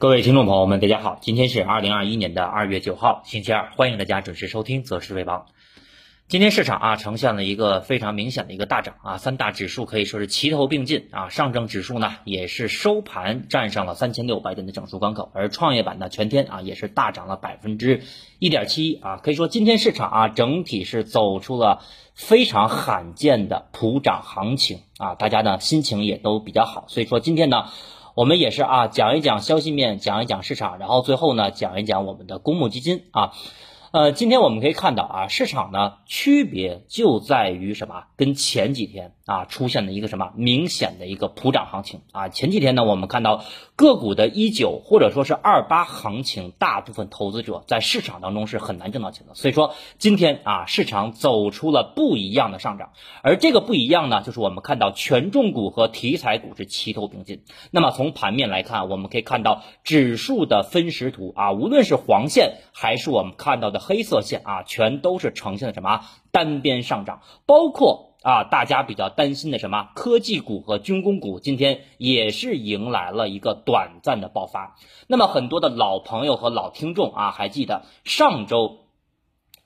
各位听众朋友们，大家好，今天是二零二一年的二月九号，星期二，欢迎大家准时收听《择时为王》。今天市场啊呈现了一个非常明显的一个大涨啊，三大指数可以说是齐头并进啊，上证指数呢也是收盘站上了三千六百点的整数关口，而创业板呢全天啊也是大涨了百分之一点七一啊，可以说今天市场啊整体是走出了非常罕见的普涨行情啊，大家呢心情也都比较好，所以说今天呢我们也是啊讲一讲消息面，讲一讲市场，然后最后呢讲一讲我们的公募基金啊。呃，今天我们可以看到啊，市场呢区别就在于什么？跟前几天啊出现的一个什么明显的一个普涨行情啊。前几天呢，我们看到个股的一九或者说是二八行情，大部分投资者在市场当中是很难挣到钱的。所以说今天啊，市场走出了不一样的上涨，而这个不一样呢，就是我们看到权重股和题材股是齐头并进。那么从盘面来看，我们可以看到指数的分时图啊，无论是黄线还是我们看到的。黑色线啊，全都是呈现的什么单边上涨，包括啊，大家比较担心的什么科技股和军工股，今天也是迎来了一个短暂的爆发。那么很多的老朋友和老听众啊，还记得上周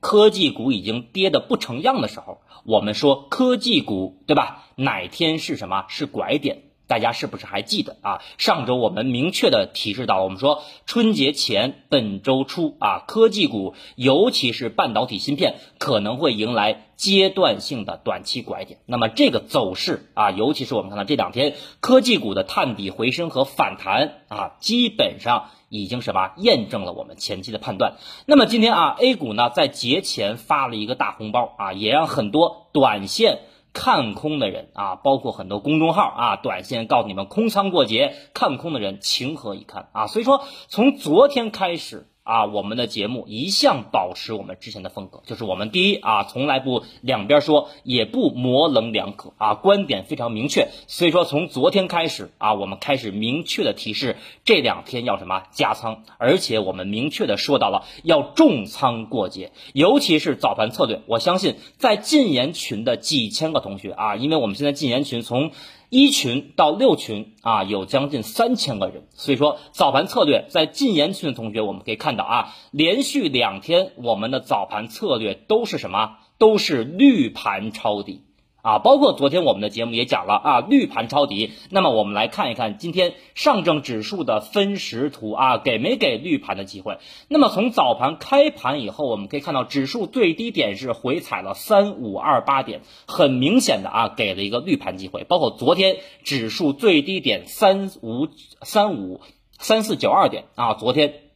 科技股已经跌的不成样的时候，我们说科技股对吧？哪天是什么是拐点？大家是不是还记得啊？上周我们明确的提示到，我们说春节前本周初啊，科技股尤其是半导体芯片可能会迎来阶段性的短期拐点。那么这个走势啊，尤其是我们看到这两天科技股的探底回升和反弹啊，基本上已经什么验证了我们前期的判断。那么今天啊，A 股呢在节前发了一个大红包啊，也让很多短线。看空的人啊，包括很多公众号啊，短线告诉你们空仓过节，看空的人情何以堪啊？所以说，从昨天开始。啊，我们的节目一向保持我们之前的风格，就是我们第一啊，从来不两边说，也不模棱两可啊，观点非常明确。所以说，从昨天开始啊，我们开始明确的提示，这两天要什么加仓，而且我们明确的说到了要重仓过节，尤其是早盘策略。我相信在禁言群的几千个同学啊，因为我们现在禁言群从。一群到六群啊，有将近三千个人，所以说早盘策略在禁言群的同学，我们可以看到啊，连续两天我们的早盘策略都是什么？都是绿盘抄底。啊，包括昨天我们的节目也讲了啊，绿盘抄底。那么我们来看一看今天上证指数的分时图啊，给没给绿盘的机会？那么从早盘开盘以后，我们可以看到指数最低点是回踩了三五二八点，很明显的啊，给了一个绿盘机会。包括昨天指数最低点三五三五三四九二点啊，昨天。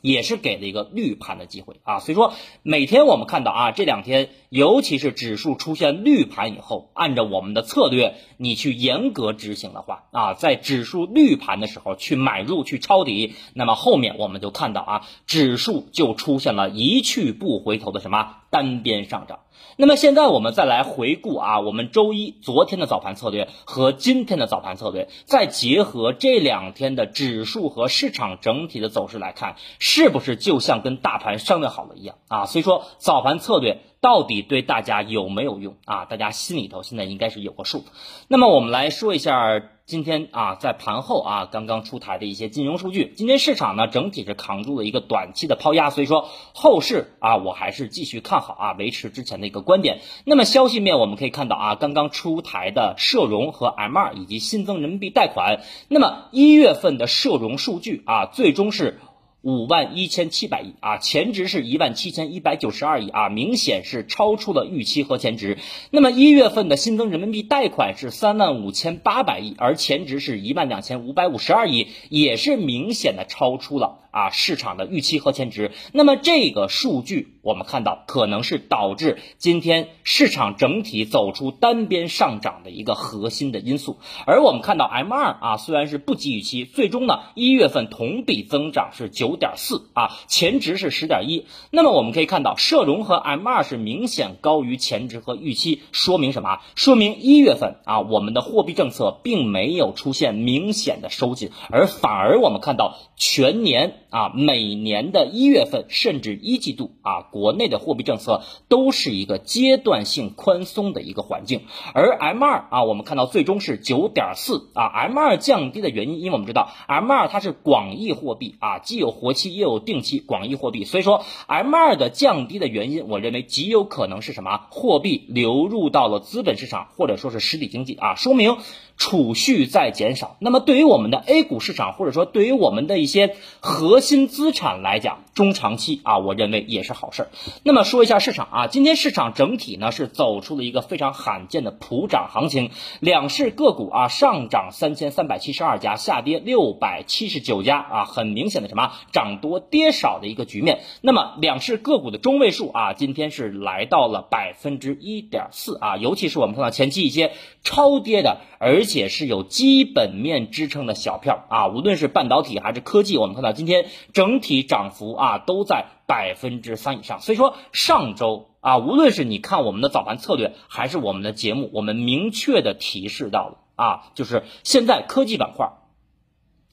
也是给了一个绿盘的机会啊，所以说每天我们看到啊，这两天尤其是指数出现绿盘以后，按照我们的策略，你去严格执行的话啊，在指数绿盘的时候去买入去抄底，那么后面我们就看到啊，指数就出现了一去不回头的什么单边上涨。那么现在我们再来回顾啊，我们周一昨天的早盘策略和今天的早盘策略，再结合这两天的指数和市场整体的走势来看，是不是就像跟大盘商量好了一样啊？所以说早盘策略。到底对大家有没有用啊？大家心里头现在应该是有个数。那么我们来说一下今天啊，在盘后啊刚刚出台的一些金融数据。今天市场呢整体是扛住了一个短期的抛压，所以说后市啊我还是继续看好啊，维持之前的一个观点。那么消息面我们可以看到啊，刚刚出台的社融和 M 二以及新增人民币贷款。那么一月份的社融数据啊，最终是。五万一千七百亿啊，前值是一万七千一百九十二亿啊，明显是超出了预期和前值。那么一月份的新增人民币贷款是三万五千八百亿，而前值是一万两千五百五十二亿，也是明显的超出了。啊，市场的预期和前值，那么这个数据我们看到可能是导致今天市场整体走出单边上涨的一个核心的因素。而我们看到 M 二啊，虽然是不及预期，最终呢一月份同比增长是九点四啊，前值是十点一。那么我们可以看到社融和 M 二是明显高于前值和预期，说明什么？说明一月份啊，我们的货币政策并没有出现明显的收紧，而反而我们看到全年。啊，每年的一月份甚至一季度啊，国内的货币政策都是一个阶段性宽松的一个环境，而 M 二啊，我们看到最终是九点四啊，M 二降低的原因，因为我们知道 M 二它是广义货币啊，既有活期也有定期广义货币，所以说 M 二的降低的原因，我认为极有可能是什么？货币流入到了资本市场或者说是实体经济啊，说明。储蓄在减少，那么对于我们的 A 股市场，或者说对于我们的一些核心资产来讲，中长期啊，我认为也是好事儿。那么说一下市场啊，今天市场整体呢是走出了一个非常罕见的普涨行情，两市个股啊上涨三千三百七十二家，下跌六百七十九家啊，很明显的什么涨多跌少的一个局面。那么两市个股的中位数啊，今天是来到了百分之一点四啊，尤其是我们看到前期一些超跌的，而且是有基本面支撑的小票啊，无论是半导体还是科技，我们看到今天整体涨幅啊都在百分之三以上。所以说上周啊，无论是你看我们的早盘策略，还是我们的节目，我们明确的提示到了啊，就是现在科技板块，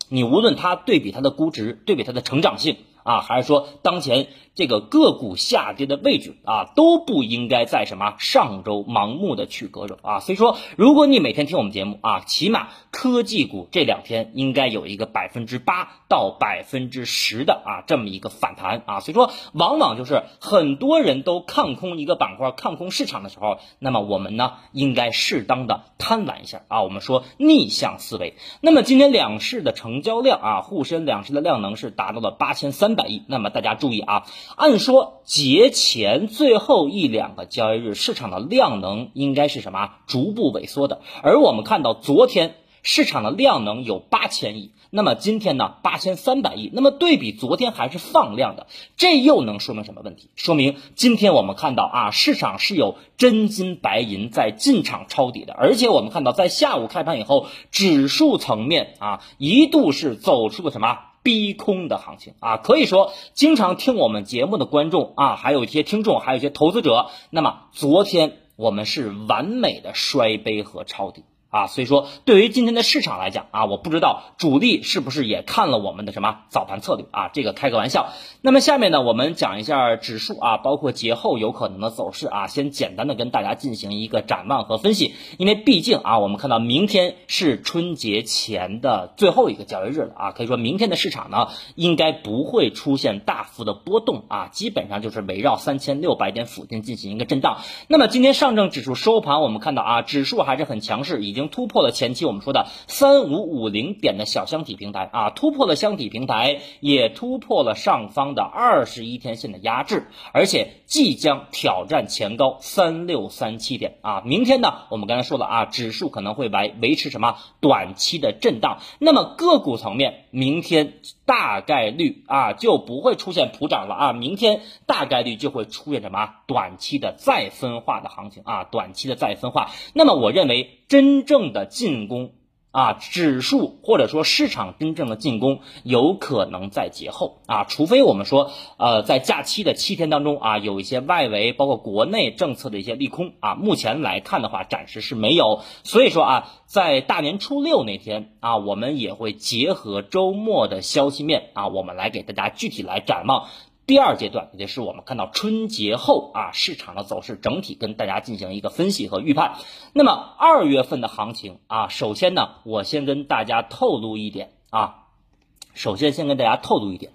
你无论它对比它的估值，对比它的成长性。啊，还是说当前这个个股下跌的位置啊，都不应该在什么上周盲目的去割肉啊。所以说，如果你每天听我们节目啊，起码科技股这两天应该有一个百分之八到百分之十的啊这么一个反弹啊。所以说，往往就是很多人都看空一个板块、看空市场的时候，那么我们呢应该适当的贪婪一下啊。我们说逆向思维。那么今天两市的成交量啊，沪深两市的量能是达到了八千三百亿，那么大家注意啊，按说节前最后一两个交易日，市场的量能应该是什么？逐步萎缩的。而我们看到昨天市场的量能有八千亿，那么今天呢八千三百亿，那么对比昨天还是放量的，这又能说明什么问题？说明今天我们看到啊，市场是有真金白银在进场抄底的，而且我们看到在下午开盘以后，指数层面啊一度是走出了什么？逼空的行情啊，可以说经常听我们节目的观众啊，还有一些听众，还有一些投资者，那么昨天我们是完美的摔杯和抄底。啊，所以说对于今天的市场来讲啊，我不知道主力是不是也看了我们的什么早盘策略啊，这个开个玩笑。那么下面呢，我们讲一下指数啊，包括节后有可能的走势啊，先简单的跟大家进行一个展望和分析。因为毕竟啊，我们看到明天是春节前的最后一个交易日了啊，可以说明天的市场呢，应该不会出现大幅的波动啊，基本上就是围绕三千六百点附近进行一个震荡。那么今天上证指数收盘，我们看到啊，指数还是很强势，已经。突破了前期我们说的三五五零点的小箱体平台啊，突破了箱体平台，也突破了上方的二十一天线的压制，而且即将挑战前高三六三七点啊。明天呢，我们刚才说了啊，指数可能会维维持什么短期的震荡，那么个股层面，明天大概率啊就不会出现普涨了啊，明天大概率就会出现什么短期的再分化的行情啊，短期的再分化。那么我认为。真正正的进攻啊，指数或者说市场真正的进攻有可能在节后啊，除非我们说呃在假期的七天当中啊，有一些外围包括国内政策的一些利空啊，目前来看的话暂时是没有，所以说啊，在大年初六那天啊，我们也会结合周末的消息面啊，我们来给大家具体来展望。第二阶段，也就是我们看到春节后啊市场的走势，整体跟大家进行一个分析和预判。那么二月份的行情啊，首先呢，我先跟大家透露一点啊，首先先跟大家透露一点，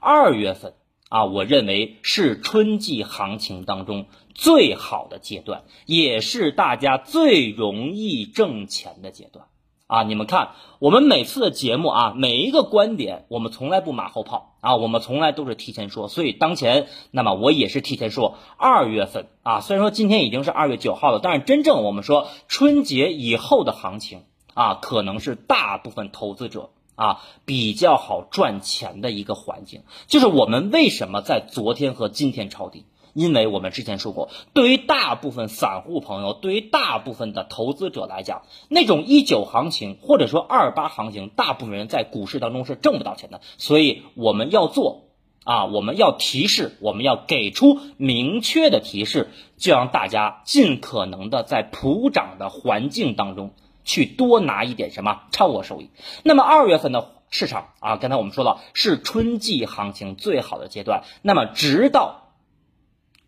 二月份啊，我认为是春季行情当中最好的阶段，也是大家最容易挣钱的阶段。啊，你们看，我们每次的节目啊，每一个观点，我们从来不马后炮啊，我们从来都是提前说。所以当前，那么我也是提前说，二月份啊，虽然说今天已经是二月九号了，但是真正我们说春节以后的行情啊，可能是大部分投资者啊比较好赚钱的一个环境。就是我们为什么在昨天和今天抄底？因为我们之前说过，对于大部分散户朋友，对于大部分的投资者来讲，那种一九行情或者说二八行情，大部分人在股市当中是挣不到钱的。所以我们要做啊，我们要提示，我们要给出明确的提示，就让大家尽可能的在普涨的环境当中去多拿一点什么超额收益。那么二月份的。市场啊，刚才我们说了是春季行情最好的阶段，那么直到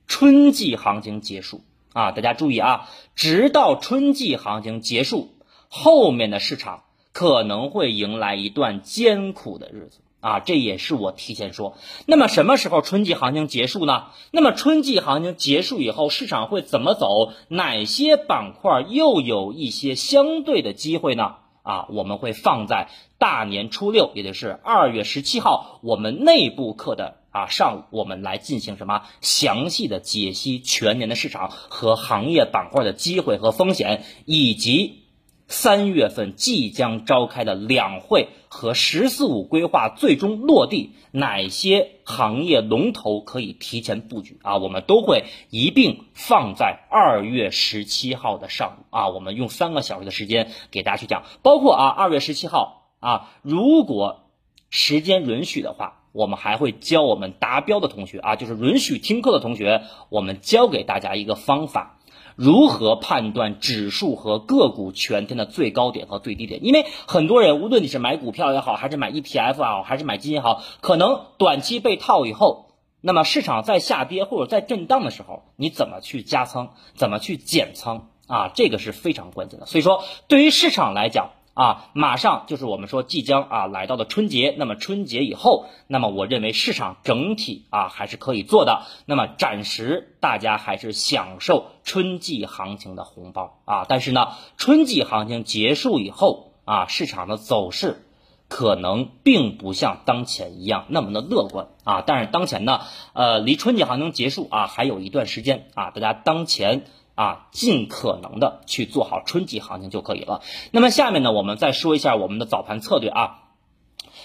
春季行情结束啊，大家注意啊，直到春季行情结束，后面的市场可能会迎来一段艰苦的日子。啊，这也是我提前说。那么什么时候春季行情结束呢？那么春季行情结束以后，市场会怎么走？哪些板块又有一些相对的机会呢？啊，我们会放在大年初六，也就是二月十七号，我们内部课的啊上午，我们来进行什么详细的解析全年的市场和行业板块的机会和风险，以及。三月份即将召开的两会和“十四五”规划最终落地，哪些行业龙头可以提前布局啊？我们都会一并放在二月十七号的上午啊，我们用三个小时的时间给大家去讲，包括啊，二月十七号啊，如果时间允许的话，我们还会教我们达标的同学啊，就是允许听课的同学，我们教给大家一个方法。如何判断指数和个股全天的最高点和最低点？因为很多人，无论你是买股票也好，还是买 ETF 也好，还是买基金也好，可能短期被套以后，那么市场在下跌或者在震荡的时候，你怎么去加仓，怎么去减仓啊？这个是非常关键的。所以说，对于市场来讲，啊，马上就是我们说即将啊来到的春节，那么春节以后，那么我认为市场整体啊还是可以做的。那么暂时大家还是享受春季行情的红包啊，但是呢，春季行情结束以后啊，市场的走势可能并不像当前一样那么的乐观啊。但是当前呢，呃，离春季行情结束啊还有一段时间啊，大家当前。啊，尽可能的去做好春季行情就可以了。那么下面呢，我们再说一下我们的早盘策略啊，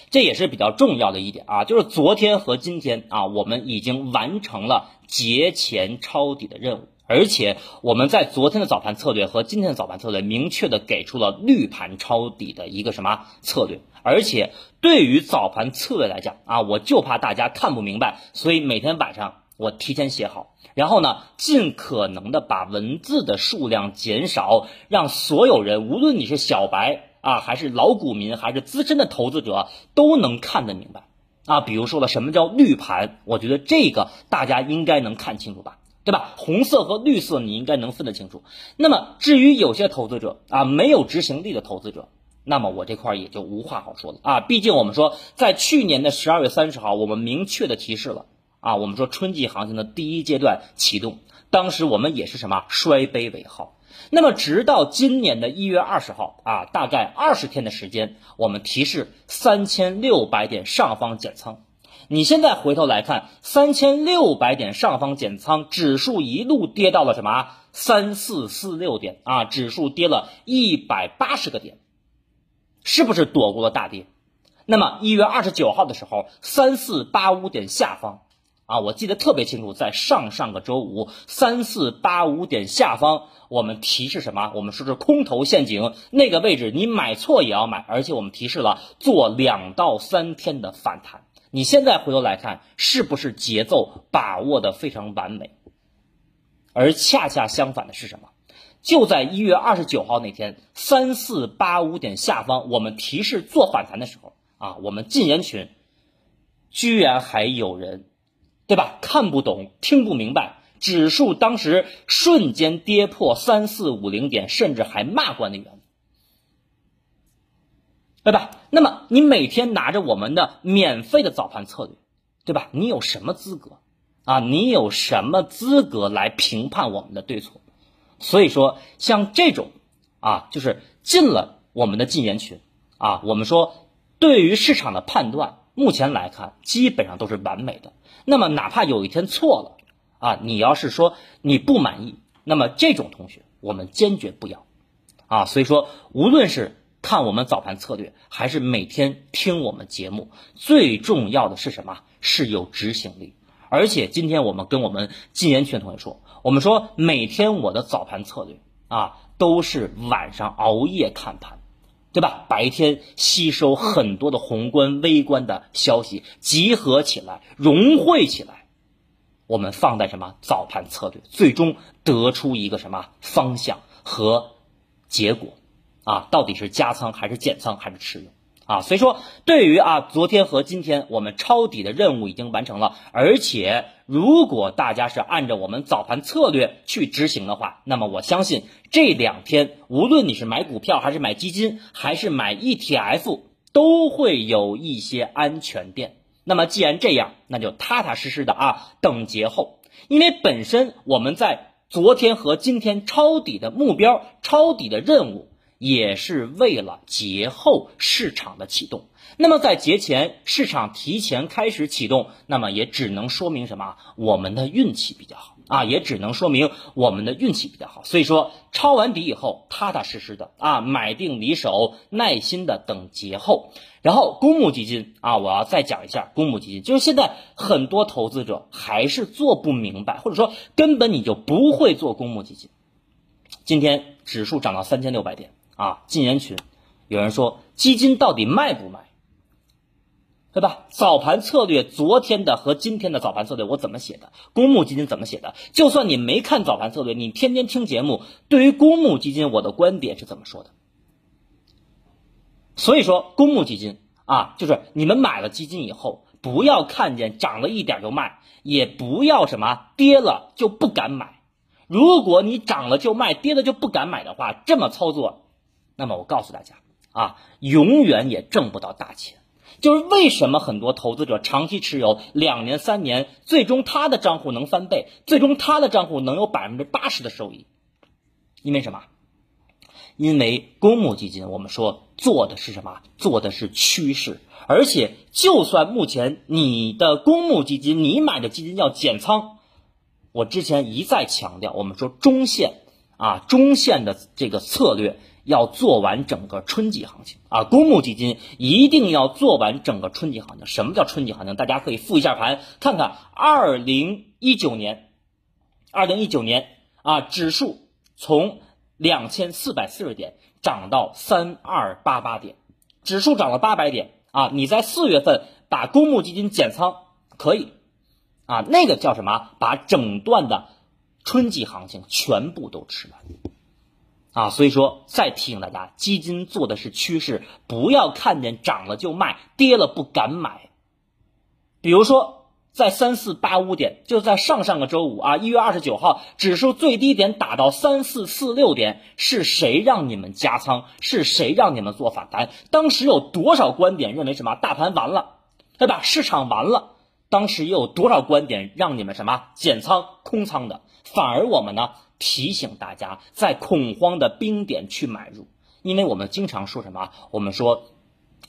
这也是比较重要的一点啊，就是昨天和今天啊，我们已经完成了节前抄底的任务，而且我们在昨天的早盘策略和今天的早盘策略明确的给出了绿盘抄底的一个什么策略，而且对于早盘策略来讲啊，我就怕大家看不明白，所以每天晚上。我提前写好，然后呢，尽可能的把文字的数量减少，让所有人，无论你是小白啊，还是老股民，还是资深的投资者，都能看得明白啊。比如说了，什么叫绿盘？我觉得这个大家应该能看清楚吧，对吧？红色和绿色你应该能分得清楚。那么至于有些投资者啊，没有执行力的投资者，那么我这块也就无话好说了啊。毕竟我们说，在去年的十二月三十号，我们明确的提示了。啊，我们说春季行情的第一阶段启动，当时我们也是什么摔杯为号。那么直到今年的一月二十号啊，大概二十天的时间，我们提示三千六百点上方减仓。你现在回头来看，三千六百点上方减仓，指数一路跌到了什么三四四六点啊，指数跌了一百八十个点，是不是躲过了大跌？那么一月二十九号的时候，三四八五点下方。啊，我记得特别清楚，在上上个周五三四八五点下方，我们提示什么？我们说是空头陷阱，那个位置你买错也要买，而且我们提示了做两到三天的反弹。你现在回头来看，是不是节奏把握的非常完美？而恰恰相反的是什么？就在一月二十九号那天三四八五点下方，我们提示做反弹的时候，啊，我们禁言群居然还有人。对吧？看不懂，听不明白，指数当时瞬间跌破三四五零点，甚至还骂管理员，对吧？那么你每天拿着我们的免费的早盘策略，对吧？你有什么资格啊？你有什么资格来评判我们的对错？所以说，像这种啊，就是进了我们的禁言群啊，我们说对于市场的判断。目前来看，基本上都是完美的。那么，哪怕有一天错了啊，你要是说你不满意，那么这种同学我们坚决不要啊。所以说，无论是看我们早盘策略，还是每天听我们节目，最重要的是什么？是有执行力。而且今天我们跟我们禁言群同学说，我们说每天我的早盘策略啊，都是晚上熬夜看盘。对吧？白天吸收很多的宏观、微观的消息，集合起来，融汇起来，我们放在什么早盘策略，最终得出一个什么方向和结果啊？到底是加仓还是减仓还是持有啊。所以说，对于啊昨天和今天我们抄底的任务已经完成了，而且如果大家是按照我们早盘策略去执行的话，那么我相信这两天无论你是买股票还是买基金还是买 ETF，都会有一些安全垫。那么既然这样，那就踏踏实实的啊等节后，因为本身我们在昨天和今天抄底的目标、抄底的任务，也是为了节后市场的启动。那么在节前市场提前开始启动，那么也只能说明什么？我们的运气比较好。啊，也只能说明我们的运气比较好。所以说，抄完底以后，踏踏实实的啊，买定离手，耐心的等节后。然后，公募基金啊，我要再讲一下公募基金，就是现在很多投资者还是做不明白，或者说根本你就不会做公募基金。今天指数涨到三千六百点啊，禁言群有人说基金到底卖不卖？对吧？早盘策略，昨天的和今天的早盘策略我怎么写的？公募基金怎么写的？就算你没看早盘策略，你天天听节目，对于公募基金，我的观点是怎么说的？所以说，公募基金啊，就是你们买了基金以后，不要看见涨了一点就卖，也不要什么跌了就不敢买。如果你涨了就卖，跌了就不敢买的话，这么操作，那么我告诉大家啊，永远也挣不到大钱。就是为什么很多投资者长期持有两年三年，最终他的账户能翻倍，最终他的账户能有百分之八十的收益，因为什么？因为公募基金我们说做的是什么？做的是趋势，而且就算目前你的公募基金，你买的基金要减仓，我之前一再强调，我们说中线啊，中线的这个策略。要做完整个春季行情啊！公募基金一定要做完整个春季行情。什么叫春季行情？大家可以复一下盘，看看二零一九年，二零一九年啊，指数从两千四百四十点涨到三二八八点，指数涨了八百点啊！你在四月份把公募基金减仓可以啊，那个叫什么？把整段的春季行情全部都吃完。啊，所以说再提醒大家，基金做的是趋势，不要看见涨了就卖，跌了不敢买。比如说，在三四八五点，就在上上个周五啊，一月二十九号，指数最低点打到三四四六点，是谁让你们加仓？是谁让你们做反弹？当时有多少观点认为什么大盘完了，对吧？市场完了。当时也有多少观点让你们什么减仓空仓的？反而我们呢？提醒大家，在恐慌的冰点去买入，因为我们经常说什么？我们说，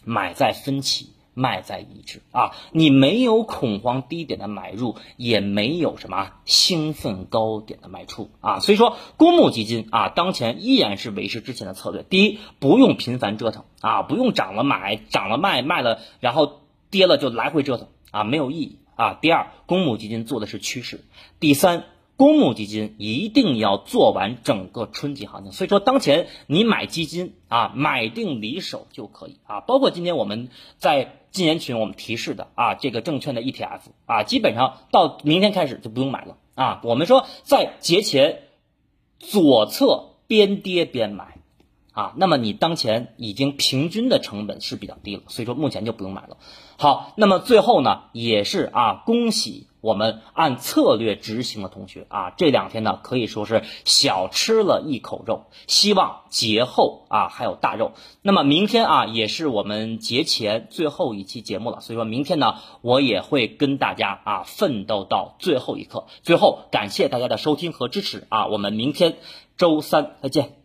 买在分歧，卖在一致啊！你没有恐慌低点的买入，也没有什么兴奋高点的卖出啊！所以说，公募基金啊，当前依然是维持之前的策略。第一，不用频繁折腾啊，不用涨了买，涨了卖，卖了然后跌了就来回折腾啊，没有意义啊。第二，公募基金做的是趋势。第三。公募基金一定要做完整个春季行情，所以说当前你买基金啊，买定离手就可以啊。包括今天我们在禁言群我们提示的啊，这个证券的 ETF 啊，基本上到明天开始就不用买了啊。我们说在节前左侧边跌边买啊，那么你当前已经平均的成本是比较低了，所以说目前就不用买了。好，那么最后呢，也是啊，恭喜。我们按策略执行的同学啊，这两天呢可以说是小吃了一口肉，希望节后啊还有大肉。那么明天啊也是我们节前最后一期节目了，所以说明天呢我也会跟大家啊奋斗到最后一刻。最后感谢大家的收听和支持啊，我们明天周三再见。